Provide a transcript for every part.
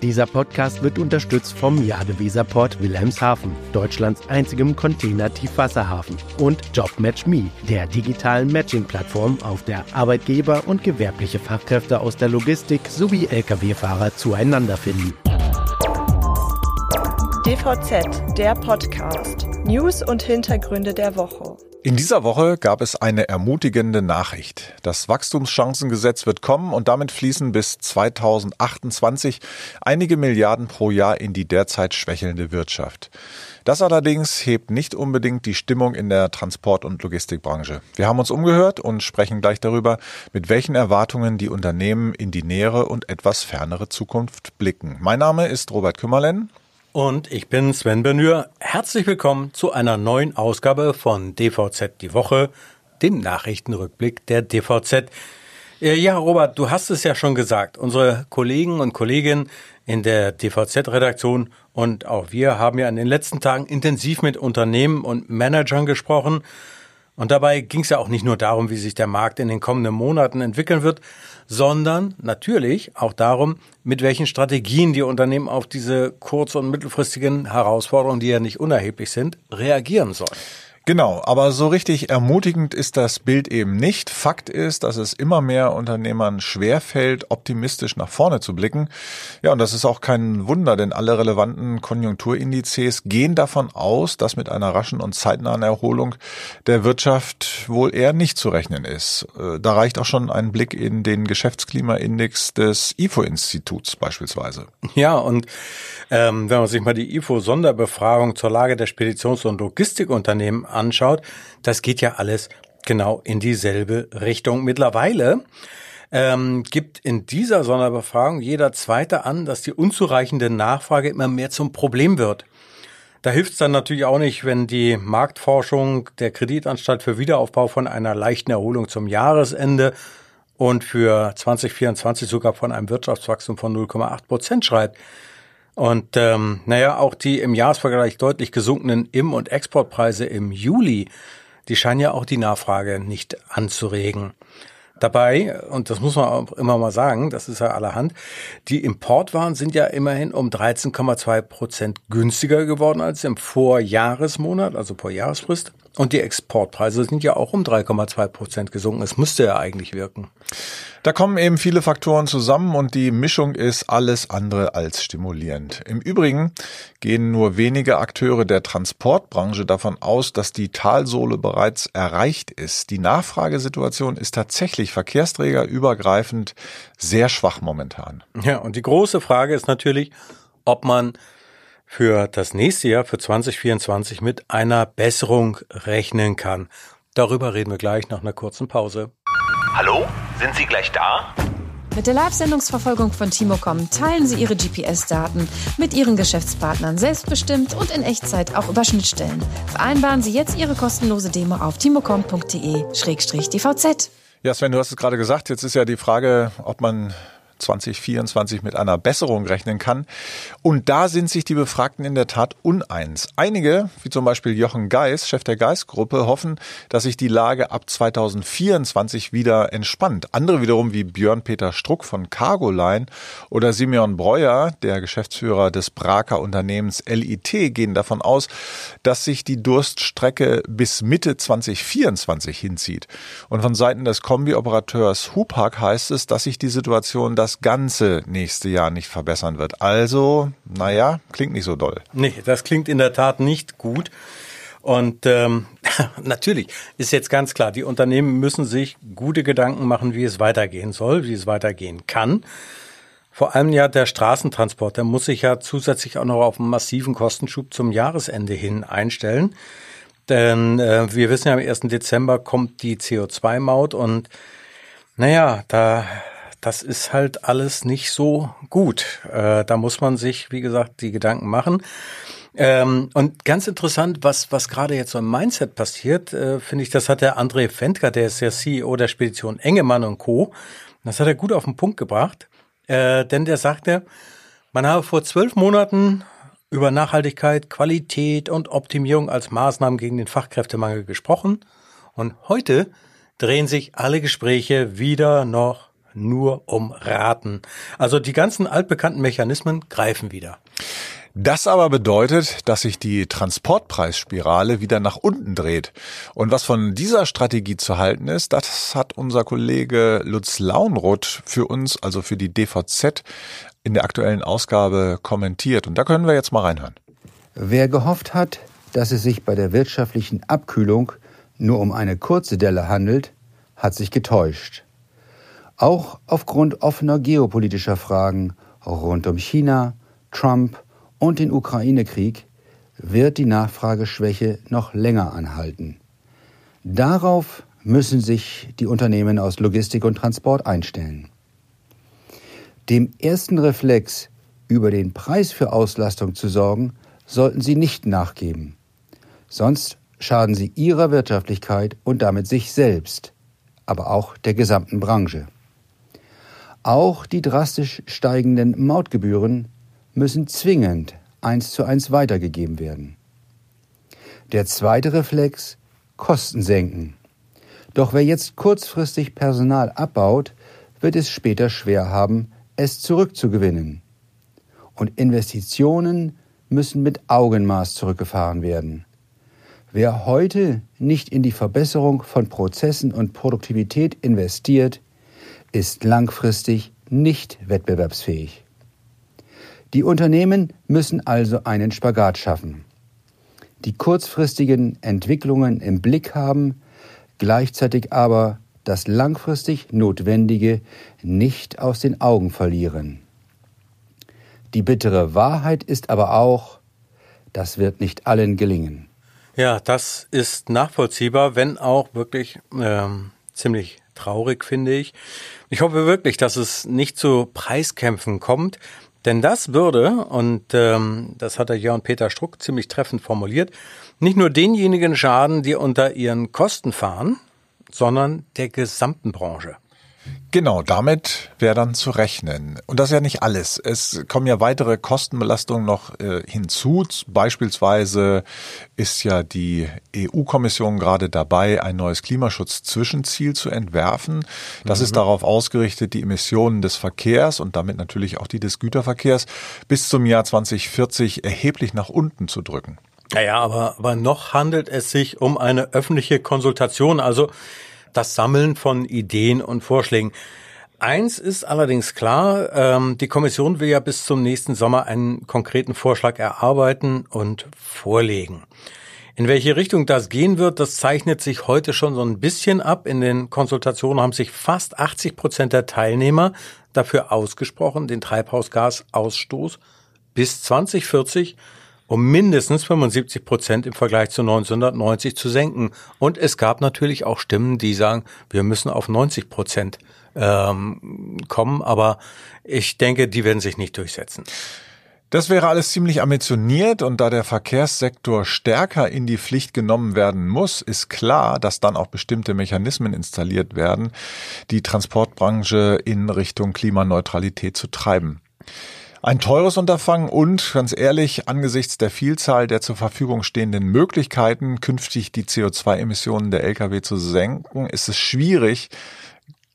Dieser Podcast wird unterstützt vom Jadeweserport Wilhelmshaven, Deutschlands einzigem Container-Tiefwasserhafen und JobMatchMe, der digitalen Matching-Plattform, auf der Arbeitgeber und gewerbliche Fachkräfte aus der Logistik sowie Lkw-Fahrer zueinander finden. DVZ, der Podcast. News und Hintergründe der Woche. In dieser Woche gab es eine ermutigende Nachricht. Das Wachstumschancengesetz wird kommen und damit fließen bis 2028 einige Milliarden pro Jahr in die derzeit schwächelnde Wirtschaft. Das allerdings hebt nicht unbedingt die Stimmung in der Transport- und Logistikbranche. Wir haben uns umgehört und sprechen gleich darüber, mit welchen Erwartungen die Unternehmen in die nähere und etwas fernere Zukunft blicken. Mein Name ist Robert Kümmerlen. Und ich bin Sven Benür. Herzlich willkommen zu einer neuen Ausgabe von DVZ die Woche, dem Nachrichtenrückblick der DVZ. Äh, ja, Robert, du hast es ja schon gesagt. Unsere Kollegen und Kolleginnen in der DVZ-Redaktion und auch wir haben ja in den letzten Tagen intensiv mit Unternehmen und Managern gesprochen. Und dabei ging es ja auch nicht nur darum, wie sich der Markt in den kommenden Monaten entwickeln wird, sondern natürlich auch darum, mit welchen Strategien die Unternehmen auf diese kurz- und mittelfristigen Herausforderungen, die ja nicht unerheblich sind, reagieren sollen. Genau, aber so richtig ermutigend ist das Bild eben nicht. Fakt ist, dass es immer mehr Unternehmern schwerfällt, optimistisch nach vorne zu blicken. Ja, und das ist auch kein Wunder, denn alle relevanten Konjunkturindizes gehen davon aus, dass mit einer raschen und zeitnahen Erholung der Wirtschaft wohl eher nicht zu rechnen ist. Äh, da reicht auch schon ein Blick in den Geschäftsklimaindex des IFO-Instituts beispielsweise. Ja, und ähm, wenn man sich mal die IFO-Sonderbefragung zur Lage der Speditions- und Logistikunternehmen anschaut, das geht ja alles genau in dieselbe Richtung. Mittlerweile ähm, gibt in dieser Sonderbefragung jeder Zweite an, dass die unzureichende Nachfrage immer mehr zum Problem wird. Da hilft es dann natürlich auch nicht, wenn die Marktforschung der Kreditanstalt für Wiederaufbau von einer leichten Erholung zum Jahresende und für 2024 sogar von einem Wirtschaftswachstum von 0,8 Prozent schreibt. Und ähm, naja, auch die im Jahresvergleich deutlich gesunkenen Im- und Exportpreise im Juli, die scheinen ja auch die Nachfrage nicht anzuregen. Dabei, und das muss man auch immer mal sagen, das ist ja allerhand, die Importwaren sind ja immerhin um 13,2 Prozent günstiger geworden als im Vorjahresmonat, also Vorjahresfrist. Und die Exportpreise sind ja auch um 3,2 Prozent gesunken. Es müsste ja eigentlich wirken. Da kommen eben viele Faktoren zusammen und die Mischung ist alles andere als stimulierend. Im Übrigen gehen nur wenige Akteure der Transportbranche davon aus, dass die Talsohle bereits erreicht ist. Die Nachfragesituation ist tatsächlich verkehrsträgerübergreifend sehr schwach momentan. Ja, und die große Frage ist natürlich, ob man für das nächste Jahr, für 2024, mit einer Besserung rechnen kann. Darüber reden wir gleich nach einer kurzen Pause. Hallo? Sind Sie gleich da? Mit der Live-Sendungsverfolgung von Timocom teilen Sie Ihre GPS-Daten mit Ihren Geschäftspartnern selbstbestimmt und in Echtzeit auch über Schnittstellen. Vereinbaren Sie jetzt Ihre kostenlose Demo auf timocom.de-dvz. Ja, Sven, du hast es gerade gesagt. Jetzt ist ja die Frage, ob man 2024 mit einer Besserung rechnen kann. Und da sind sich die Befragten in der Tat uneins. Einige, wie zum Beispiel Jochen Geis, Chef der Geis-Gruppe, hoffen, dass sich die Lage ab 2024 wieder entspannt. Andere wiederum, wie Björn-Peter Struck von Cargoline oder Simeon Breuer, der Geschäftsführer des Braker Unternehmens LIT, gehen davon aus, dass sich die Durststrecke bis Mitte 2024 hinzieht. Und von Seiten des Kombi-Operateurs Hupak heißt es, dass sich die Situation das das ganze nächste Jahr nicht verbessern wird. Also, naja, klingt nicht so doll. Nee, das klingt in der Tat nicht gut. Und ähm, natürlich ist jetzt ganz klar, die Unternehmen müssen sich gute Gedanken machen, wie es weitergehen soll, wie es weitergehen kann. Vor allem ja der Straßentransport, der muss sich ja zusätzlich auch noch auf einen massiven Kostenschub zum Jahresende hin einstellen. Denn äh, wir wissen ja, am 1. Dezember kommt die CO2-Maut und naja, da das ist halt alles nicht so gut. Äh, da muss man sich, wie gesagt, die Gedanken machen. Ähm, und ganz interessant, was, was gerade jetzt so im Mindset passiert, äh, finde ich, das hat der André Fendker, der ist der CEO der Spedition Engemann und Co. Das hat er gut auf den Punkt gebracht, äh, denn der sagte, man habe vor zwölf Monaten über Nachhaltigkeit, Qualität und Optimierung als Maßnahmen gegen den Fachkräftemangel gesprochen und heute drehen sich alle Gespräche wieder noch nur um Raten. Also die ganzen altbekannten Mechanismen greifen wieder. Das aber bedeutet, dass sich die Transportpreisspirale wieder nach unten dreht. Und was von dieser Strategie zu halten ist, das hat unser Kollege Lutz Launroth für uns, also für die DVZ, in der aktuellen Ausgabe kommentiert. Und da können wir jetzt mal reinhören. Wer gehofft hat, dass es sich bei der wirtschaftlichen Abkühlung nur um eine kurze Delle handelt, hat sich getäuscht. Auch aufgrund offener geopolitischer Fragen rund um China, Trump und den Ukraine-Krieg wird die Nachfrageschwäche noch länger anhalten. Darauf müssen sich die Unternehmen aus Logistik und Transport einstellen. Dem ersten Reflex, über den Preis für Auslastung zu sorgen, sollten sie nicht nachgeben. Sonst schaden sie ihrer Wirtschaftlichkeit und damit sich selbst, aber auch der gesamten Branche. Auch die drastisch steigenden Mautgebühren müssen zwingend eins zu eins weitergegeben werden. Der zweite Reflex Kosten senken. Doch wer jetzt kurzfristig Personal abbaut, wird es später schwer haben, es zurückzugewinnen. Und Investitionen müssen mit Augenmaß zurückgefahren werden. Wer heute nicht in die Verbesserung von Prozessen und Produktivität investiert, ist langfristig nicht wettbewerbsfähig. Die Unternehmen müssen also einen Spagat schaffen. Die kurzfristigen Entwicklungen im Blick haben, gleichzeitig aber das langfristig Notwendige nicht aus den Augen verlieren. Die bittere Wahrheit ist aber auch, das wird nicht allen gelingen. Ja, das ist nachvollziehbar, wenn auch wirklich ähm, ziemlich traurig, finde ich. Ich hoffe wirklich, dass es nicht zu Preiskämpfen kommt, denn das würde, und ähm, das hat der Jörn-Peter Struck ziemlich treffend formuliert, nicht nur denjenigen schaden, die unter ihren Kosten fahren, sondern der gesamten Branche. Genau, damit wäre dann zu rechnen. Und das ist ja nicht alles. Es kommen ja weitere Kostenbelastungen noch äh, hinzu. Beispielsweise ist ja die EU-Kommission gerade dabei, ein neues Klimaschutz-Zwischenziel zu entwerfen. Das mhm. ist darauf ausgerichtet, die Emissionen des Verkehrs und damit natürlich auch die des Güterverkehrs bis zum Jahr 2040 erheblich nach unten zu drücken. Naja, aber, aber noch handelt es sich um eine öffentliche Konsultation. Also das Sammeln von Ideen und Vorschlägen. Eins ist allerdings klar, ähm, die Kommission will ja bis zum nächsten Sommer einen konkreten Vorschlag erarbeiten und vorlegen. In welche Richtung das gehen wird, das zeichnet sich heute schon so ein bisschen ab. In den Konsultationen haben sich fast 80 Prozent der Teilnehmer dafür ausgesprochen, den Treibhausgasausstoß bis 2040 um mindestens 75 Prozent im Vergleich zu 1990 zu senken. Und es gab natürlich auch Stimmen, die sagen, wir müssen auf 90 Prozent ähm, kommen. Aber ich denke, die werden sich nicht durchsetzen. Das wäre alles ziemlich ambitioniert und da der Verkehrssektor stärker in die Pflicht genommen werden muss, ist klar, dass dann auch bestimmte Mechanismen installiert werden, die Transportbranche in Richtung Klimaneutralität zu treiben. Ein teures Unterfangen und, ganz ehrlich, angesichts der Vielzahl der zur Verfügung stehenden Möglichkeiten, künftig die CO2-Emissionen der Lkw zu senken, ist es schwierig,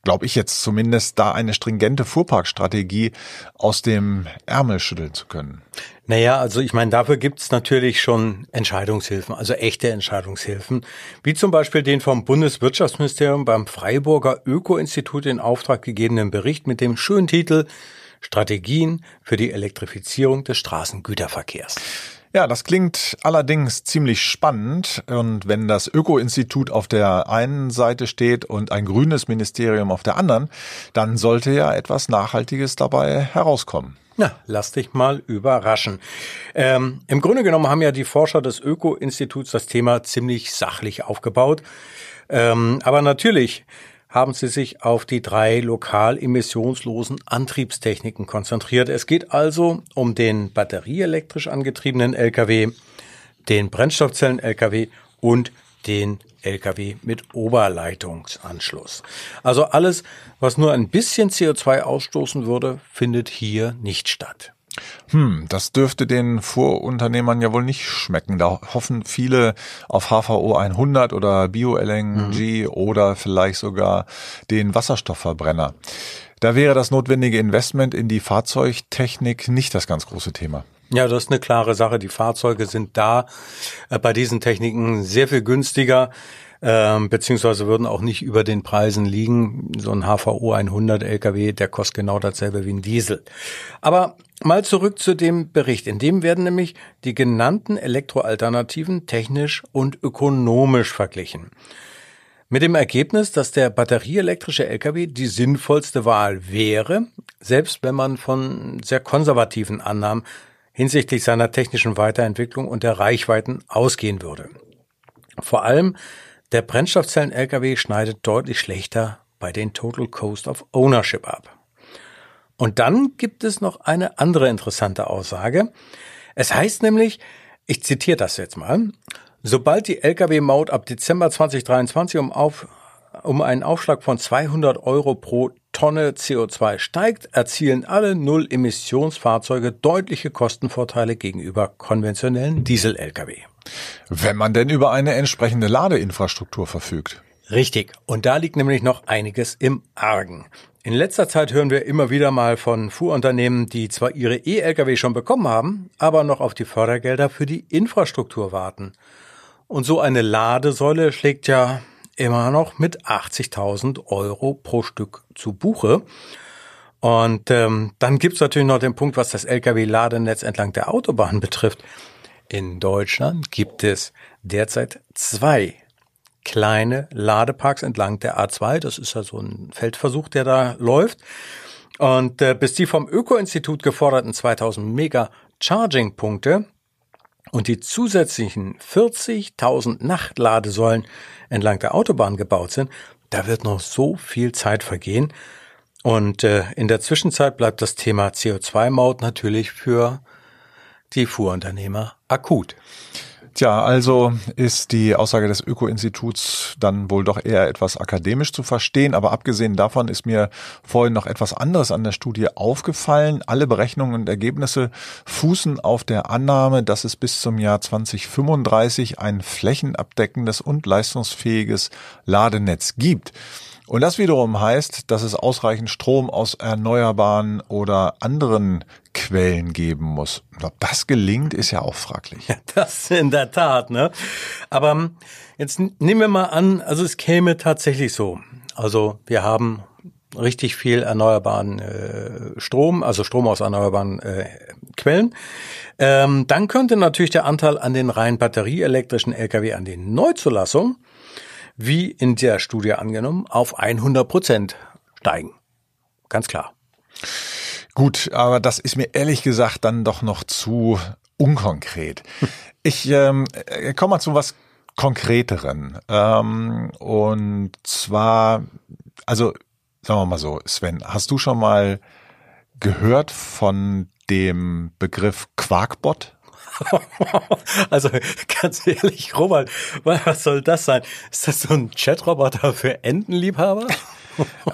glaube ich jetzt zumindest, da eine stringente Fuhrparkstrategie aus dem Ärmel schütteln zu können. Naja, also ich meine, dafür gibt's natürlich schon Entscheidungshilfen, also echte Entscheidungshilfen, wie zum Beispiel den vom Bundeswirtschaftsministerium beim Freiburger Öko-Institut in Auftrag gegebenen Bericht mit dem schönen Titel Strategien für die Elektrifizierung des Straßengüterverkehrs. Ja, das klingt allerdings ziemlich spannend. Und wenn das Öko-Institut auf der einen Seite steht und ein grünes Ministerium auf der anderen, dann sollte ja etwas Nachhaltiges dabei herauskommen. Na, lass dich mal überraschen. Ähm, Im Grunde genommen haben ja die Forscher des Öko-Instituts das Thema ziemlich sachlich aufgebaut. Ähm, aber natürlich haben sie sich auf die drei lokal emissionslosen Antriebstechniken konzentriert. Es geht also um den batterieelektrisch angetriebenen Lkw, den Brennstoffzellen-Lkw und den Lkw mit Oberleitungsanschluss. Also alles, was nur ein bisschen CO2 ausstoßen würde, findet hier nicht statt. Hm, das dürfte den Vorunternehmern ja wohl nicht schmecken. Da hoffen viele auf HVO 100 oder Bio-LNG mhm. oder vielleicht sogar den Wasserstoffverbrenner. Da wäre das notwendige Investment in die Fahrzeugtechnik nicht das ganz große Thema. Ja, das ist eine klare Sache. Die Fahrzeuge sind da äh, bei diesen Techniken sehr viel günstiger ähm, beziehungsweise würden auch nicht über den Preisen liegen. So ein HVO 100 LKW, der kostet genau dasselbe wie ein Diesel. Aber mal zurück zu dem Bericht. In dem werden nämlich die genannten Elektroalternativen technisch und ökonomisch verglichen. Mit dem Ergebnis, dass der batterieelektrische LKW die sinnvollste Wahl wäre, selbst wenn man von sehr konservativen Annahmen hinsichtlich seiner technischen Weiterentwicklung und der Reichweiten ausgehen würde. Vor allem der Brennstoffzellen-LKW schneidet deutlich schlechter bei den Total Cost of Ownership ab. Und dann gibt es noch eine andere interessante Aussage. Es heißt nämlich, ich zitiere das jetzt mal, sobald die Lkw-Maut ab Dezember 2023 um, auf, um einen Aufschlag von 200 Euro pro Tonne CO2 steigt, erzielen alle Null-Emissionsfahrzeuge deutliche Kostenvorteile gegenüber konventionellen Diesel-Lkw. Wenn man denn über eine entsprechende Ladeinfrastruktur verfügt. Richtig. Und da liegt nämlich noch einiges im Argen. In letzter Zeit hören wir immer wieder mal von Fuhrunternehmen, die zwar ihre E-Lkw schon bekommen haben, aber noch auf die Fördergelder für die Infrastruktur warten. Und so eine Ladesäule schlägt ja immer noch mit 80.000 Euro pro Stück zu Buche. Und ähm, dann gibt's natürlich noch den Punkt, was das Lkw-Ladenetz entlang der Autobahn betrifft. In Deutschland gibt es derzeit zwei kleine Ladeparks entlang der A2. Das ist ja so ein Feldversuch, der da läuft. Und äh, bis die vom Öko-Institut geforderten 2000 Mega Charging-Punkte und die zusätzlichen 40.000 Nachtladesäulen entlang der Autobahn gebaut sind, da wird noch so viel Zeit vergehen. Und äh, in der Zwischenzeit bleibt das Thema CO2-Maut natürlich für die Fuhrunternehmer akut. Tja, also ist die Aussage des Öko-Instituts dann wohl doch eher etwas akademisch zu verstehen. Aber abgesehen davon ist mir vorhin noch etwas anderes an der Studie aufgefallen. Alle Berechnungen und Ergebnisse fußen auf der Annahme, dass es bis zum Jahr 2035 ein flächenabdeckendes und leistungsfähiges Ladenetz gibt. Und das wiederum heißt, dass es ausreichend Strom aus erneuerbaren oder anderen Quellen geben muss. Ob das gelingt, ist ja auch fraglich. Ja, das in der Tat, ne? Aber ähm, jetzt nehmen wir mal an, also es käme tatsächlich so. Also wir haben richtig viel erneuerbaren äh, Strom, also Strom aus erneuerbaren äh, Quellen. Ähm, dann könnte natürlich der Anteil an den rein batterieelektrischen Lkw an den Neuzulassungen wie in der Studie angenommen, auf 100 Prozent steigen. Ganz klar. Gut, aber das ist mir ehrlich gesagt dann doch noch zu unkonkret. Ich ähm, äh, komme mal zu was Konkreteren. Ähm, und zwar, also sagen wir mal so, Sven, hast du schon mal gehört von dem Begriff Quarkbot? also ganz ehrlich, Robert, was soll das sein? Ist das so ein Chatroboter für Entenliebhaber?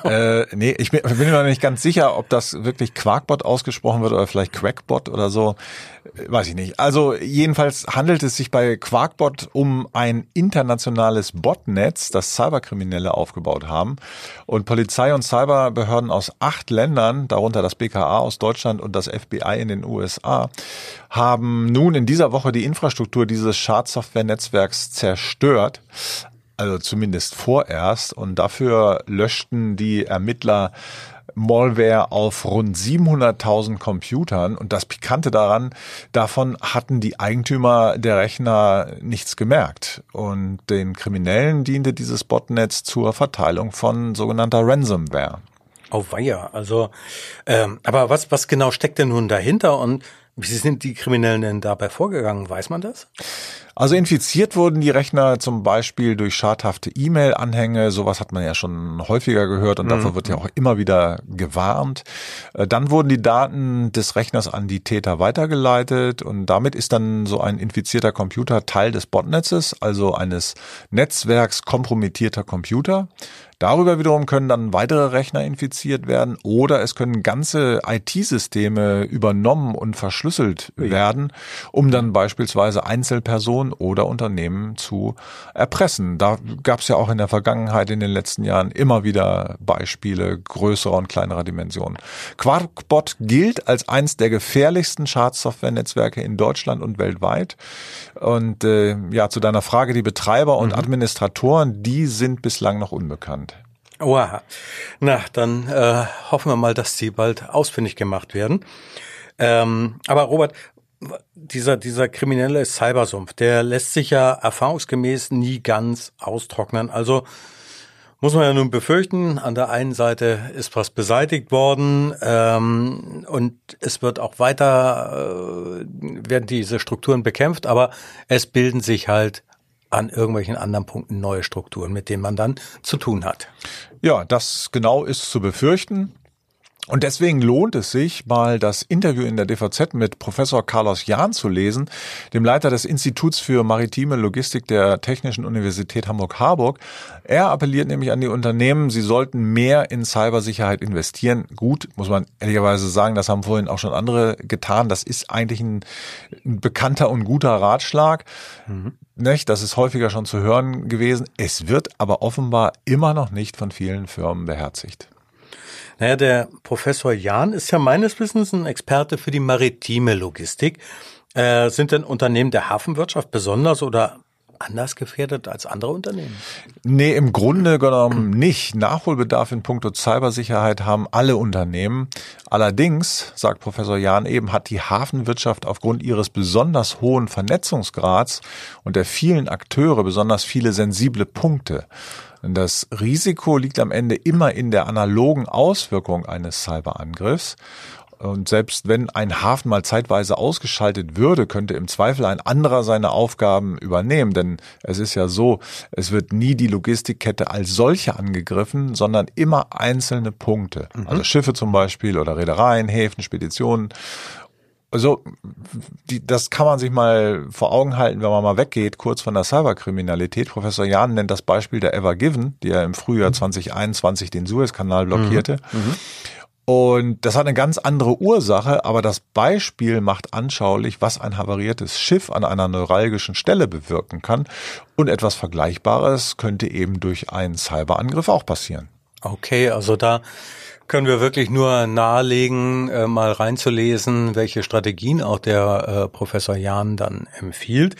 Äh, nee, ich bin, mir noch nicht ganz sicher, ob das wirklich Quarkbot ausgesprochen wird oder vielleicht Quackbot oder so. Äh, weiß ich nicht. Also jedenfalls handelt es sich bei Quarkbot um ein internationales Botnetz, das Cyberkriminelle aufgebaut haben. Und Polizei und Cyberbehörden aus acht Ländern, darunter das BKA aus Deutschland und das FBI in den USA, haben nun in dieser Woche die Infrastruktur dieses Schadsoftware-Netzwerks zerstört also zumindest vorerst. Und dafür löschten die Ermittler Malware auf rund 700.000 Computern. Und das Pikante daran, davon hatten die Eigentümer der Rechner nichts gemerkt. Und den Kriminellen diente dieses Botnetz zur Verteilung von sogenannter Ransomware. Oh weia, also, ähm, aber was, was genau steckt denn nun dahinter und wie sind die Kriminellen denn dabei vorgegangen? Weiß man das? Also infiziert wurden die Rechner zum Beispiel durch schadhafte E-Mail-Anhänge. Sowas hat man ja schon häufiger gehört und mhm. davor wird ja auch immer wieder gewarnt. Äh, dann wurden die Daten des Rechners an die Täter weitergeleitet und damit ist dann so ein infizierter Computer Teil des Botnetzes, also eines Netzwerks kompromittierter Computer. Darüber wiederum können dann weitere Rechner infiziert werden oder es können ganze IT-Systeme übernommen und verschlüsselt werden, um dann beispielsweise Einzelpersonen oder Unternehmen zu erpressen. Da gab es ja auch in der Vergangenheit in den letzten Jahren immer wieder Beispiele größerer und kleinerer Dimensionen. Quarkbot gilt als eines der gefährlichsten Schadsoftware-Netzwerke in Deutschland und weltweit. Und äh, ja, zu deiner Frage, die Betreiber und mhm. Administratoren, die sind bislang noch unbekannt. Oha. Na, dann äh, hoffen wir mal, dass sie bald ausfindig gemacht werden. Ähm, aber Robert, dieser, dieser kriminelle Cybersumpf, der lässt sich ja erfahrungsgemäß nie ganz austrocknen. Also muss man ja nun befürchten, an der einen Seite ist was beseitigt worden ähm, und es wird auch weiter, äh, werden diese Strukturen bekämpft, aber es bilden sich halt an irgendwelchen anderen Punkten neue Strukturen, mit denen man dann zu tun hat. Ja, das genau ist zu befürchten. Und deswegen lohnt es sich, mal das Interview in der DVZ mit Professor Carlos Jahn zu lesen, dem Leiter des Instituts für maritime Logistik der Technischen Universität Hamburg-Harburg. Er appelliert nämlich an die Unternehmen, sie sollten mehr in Cybersicherheit investieren. Gut, muss man ehrlicherweise sagen, das haben vorhin auch schon andere getan. Das ist eigentlich ein, bekannter und guter Ratschlag. Mhm. Nicht? Das ist häufiger schon zu hören gewesen. Es wird aber offenbar immer noch nicht von vielen Firmen beherzigt. Naja, der Professor Jahn ist ja meines Wissens ein Experte für die maritime Logistik. Äh, sind denn Unternehmen der Hafenwirtschaft besonders oder anders gefährdet als andere Unternehmen? Nee, im Grunde genommen nicht. Nachholbedarf in puncto Cybersicherheit haben alle Unternehmen. Allerdings, sagt Professor Jahn eben, hat die Hafenwirtschaft aufgrund ihres besonders hohen Vernetzungsgrads und der vielen Akteure besonders viele sensible Punkte. Das Risiko liegt am Ende immer in der analogen Auswirkung eines Cyberangriffs. Und selbst wenn ein Hafen mal zeitweise ausgeschaltet würde, könnte im Zweifel ein anderer seine Aufgaben übernehmen. Denn es ist ja so, es wird nie die Logistikkette als solche angegriffen, sondern immer einzelne Punkte. Mhm. Also Schiffe zum Beispiel oder Reedereien, Häfen, Speditionen. Also, die, das kann man sich mal vor Augen halten, wenn man mal weggeht, kurz von der Cyberkriminalität. Professor Jahn nennt das Beispiel der Ever Given, die ja im Frühjahr 2021 den Suezkanal blockierte. Mhm. Mhm. Und das hat eine ganz andere Ursache, aber das Beispiel macht anschaulich, was ein havariertes Schiff an einer neuralgischen Stelle bewirken kann. Und etwas Vergleichbares könnte eben durch einen Cyberangriff auch passieren. Okay, also da können wir wirklich nur nahelegen, äh, mal reinzulesen, welche Strategien auch der äh, Professor Jahn dann empfiehlt.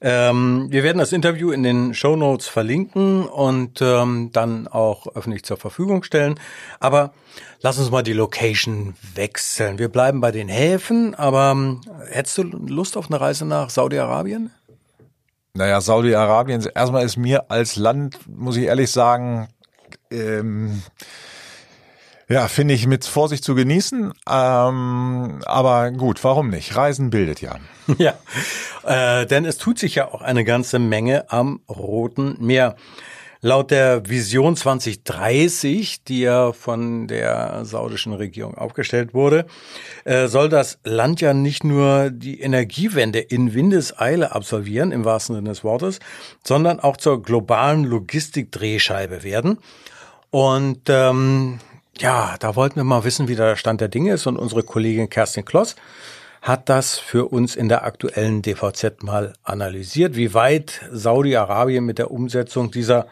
Ähm, wir werden das Interview in den Show Notes verlinken und ähm, dann auch öffentlich zur Verfügung stellen. Aber lass uns mal die Location wechseln. Wir bleiben bei den Häfen, aber ähm, hättest du Lust auf eine Reise nach Saudi-Arabien? Naja, Saudi-Arabien, erstmal ist mir als Land, muss ich ehrlich sagen, ähm, ja, finde ich mit Vorsicht zu genießen. Ähm, aber gut, warum nicht? Reisen bildet ja. Ja, äh, denn es tut sich ja auch eine ganze Menge am Roten Meer. Laut der Vision 2030, die ja von der saudischen Regierung aufgestellt wurde, äh, soll das Land ja nicht nur die Energiewende in Windeseile absolvieren, im wahrsten Sinne des Wortes, sondern auch zur globalen Logistikdrehscheibe werden. Und ähm, ja, da wollten wir mal wissen, wie der Stand der Dinge ist. Und unsere Kollegin Kerstin Kloss hat das für uns in der aktuellen DVZ mal analysiert, wie weit Saudi-Arabien mit der Umsetzung dieser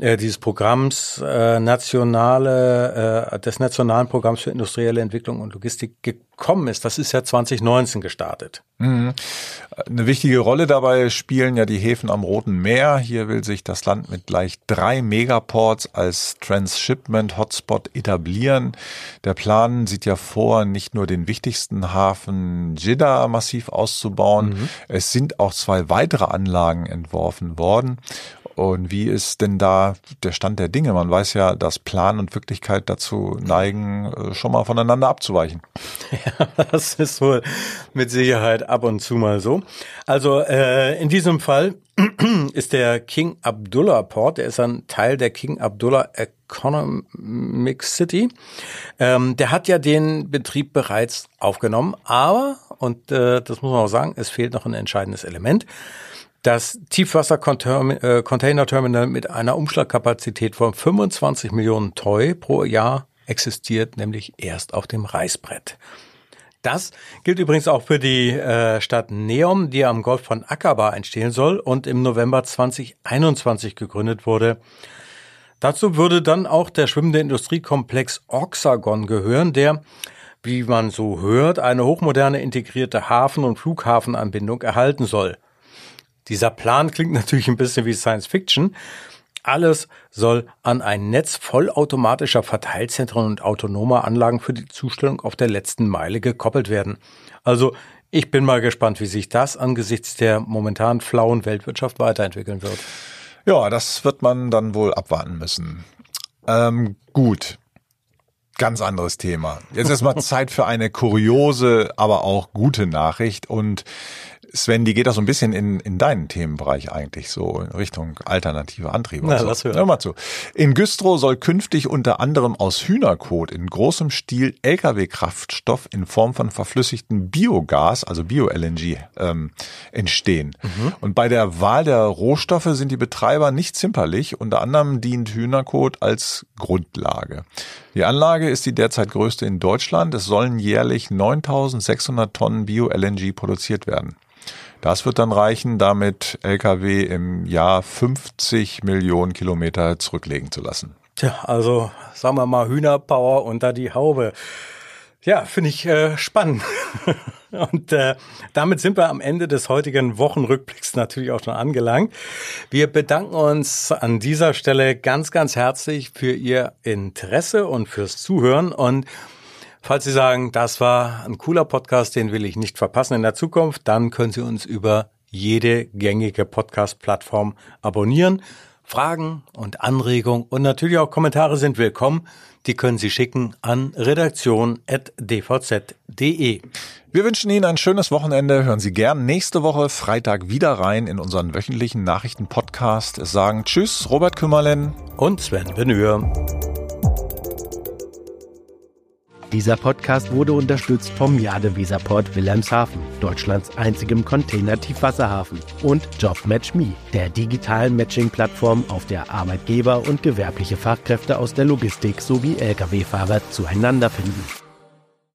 äh, dieses Programms äh, nationale äh, des nationalen Programms für industrielle Entwicklung und Logistik gekommen ist. Das ist ja 2019 gestartet. Mhm. Eine wichtige Rolle dabei spielen ja die Häfen am Roten Meer. Hier will sich das Land mit gleich drei Megaports als Transshipment Hotspot etablieren. Der Plan sieht ja vor, nicht nur den wichtigsten Hafen Jeddah massiv auszubauen. Mhm. Es sind auch zwei weitere Anlagen entworfen worden. Und wie ist denn da der Stand der Dinge? Man weiß ja, dass Plan und Wirklichkeit dazu neigen, äh, schon mal voneinander abzuweichen. Ja, das ist wohl mit Sicherheit ab und zu mal so. Also äh, in diesem Fall ist der King Abdullah Port, der ist ein Teil der King Abdullah Economic City. Ähm, der hat ja den Betrieb bereits aufgenommen, aber, und äh, das muss man auch sagen, es fehlt noch ein entscheidendes Element. Das Tiefwasser-Container-Terminal mit einer Umschlagkapazität von 25 Millionen Toy pro Jahr existiert nämlich erst auf dem Reißbrett. Das gilt übrigens auch für die äh, Stadt Neom, die am Golf von Aqaba entstehen soll und im November 2021 gegründet wurde. Dazu würde dann auch der schwimmende Industriekomplex Oxagon gehören, der, wie man so hört, eine hochmoderne integrierte Hafen- und Flughafenanbindung erhalten soll. Dieser Plan klingt natürlich ein bisschen wie Science Fiction. Alles soll an ein Netz vollautomatischer Verteilzentren und autonomer Anlagen für die Zustellung auf der letzten Meile gekoppelt werden. Also ich bin mal gespannt, wie sich das angesichts der momentan flauen Weltwirtschaft weiterentwickeln wird. Ja, das wird man dann wohl abwarten müssen. Ähm, gut. Ganz anderes Thema. Jetzt ist mal Zeit für eine kuriose, aber auch gute Nachricht und Sven, die geht auch so ein bisschen in, in deinen Themenbereich eigentlich, so in Richtung alternative Antriebe. Na, so. lass hören. Hör mal zu. In Güstrow soll künftig unter anderem aus Hühnerkot in großem Stil Lkw-Kraftstoff in Form von verflüssigtem Biogas, also Bio-LNG, ähm, entstehen. Mhm. Und bei der Wahl der Rohstoffe sind die Betreiber nicht zimperlich. Unter anderem dient Hühnerkot als Grundlage. Die Anlage ist die derzeit größte in Deutschland. Es sollen jährlich 9600 Tonnen Bio-LNG produziert werden. Das wird dann reichen, damit Lkw im Jahr 50 Millionen Kilometer zurücklegen zu lassen. Tja, also sagen wir mal Hühnerpower unter die Haube. Ja, finde ich äh, spannend. Und äh, damit sind wir am Ende des heutigen Wochenrückblicks natürlich auch schon angelangt. Wir bedanken uns an dieser Stelle ganz, ganz herzlich für Ihr Interesse und fürs Zuhören. Und falls Sie sagen, das war ein cooler Podcast, den will ich nicht verpassen in der Zukunft, dann können Sie uns über jede gängige Podcast-Plattform abonnieren. Fragen und Anregungen und natürlich auch Kommentare sind willkommen. Die können Sie schicken an redaktion.dvz.de. Wir wünschen Ihnen ein schönes Wochenende. Hören Sie gern nächste Woche Freitag wieder rein in unseren wöchentlichen Nachrichtenpodcast. Es sagen Tschüss, Robert Kümmerlen. Und Sven Benür. Dieser Podcast wurde unterstützt vom Jadeweserport Wilhelmshaven, Deutschlands einzigem Container-Tiefwasserhafen, und JobMatchMe, der digitalen Matching-Plattform, auf der Arbeitgeber und gewerbliche Fachkräfte aus der Logistik sowie Lkw-Fahrer zueinander finden.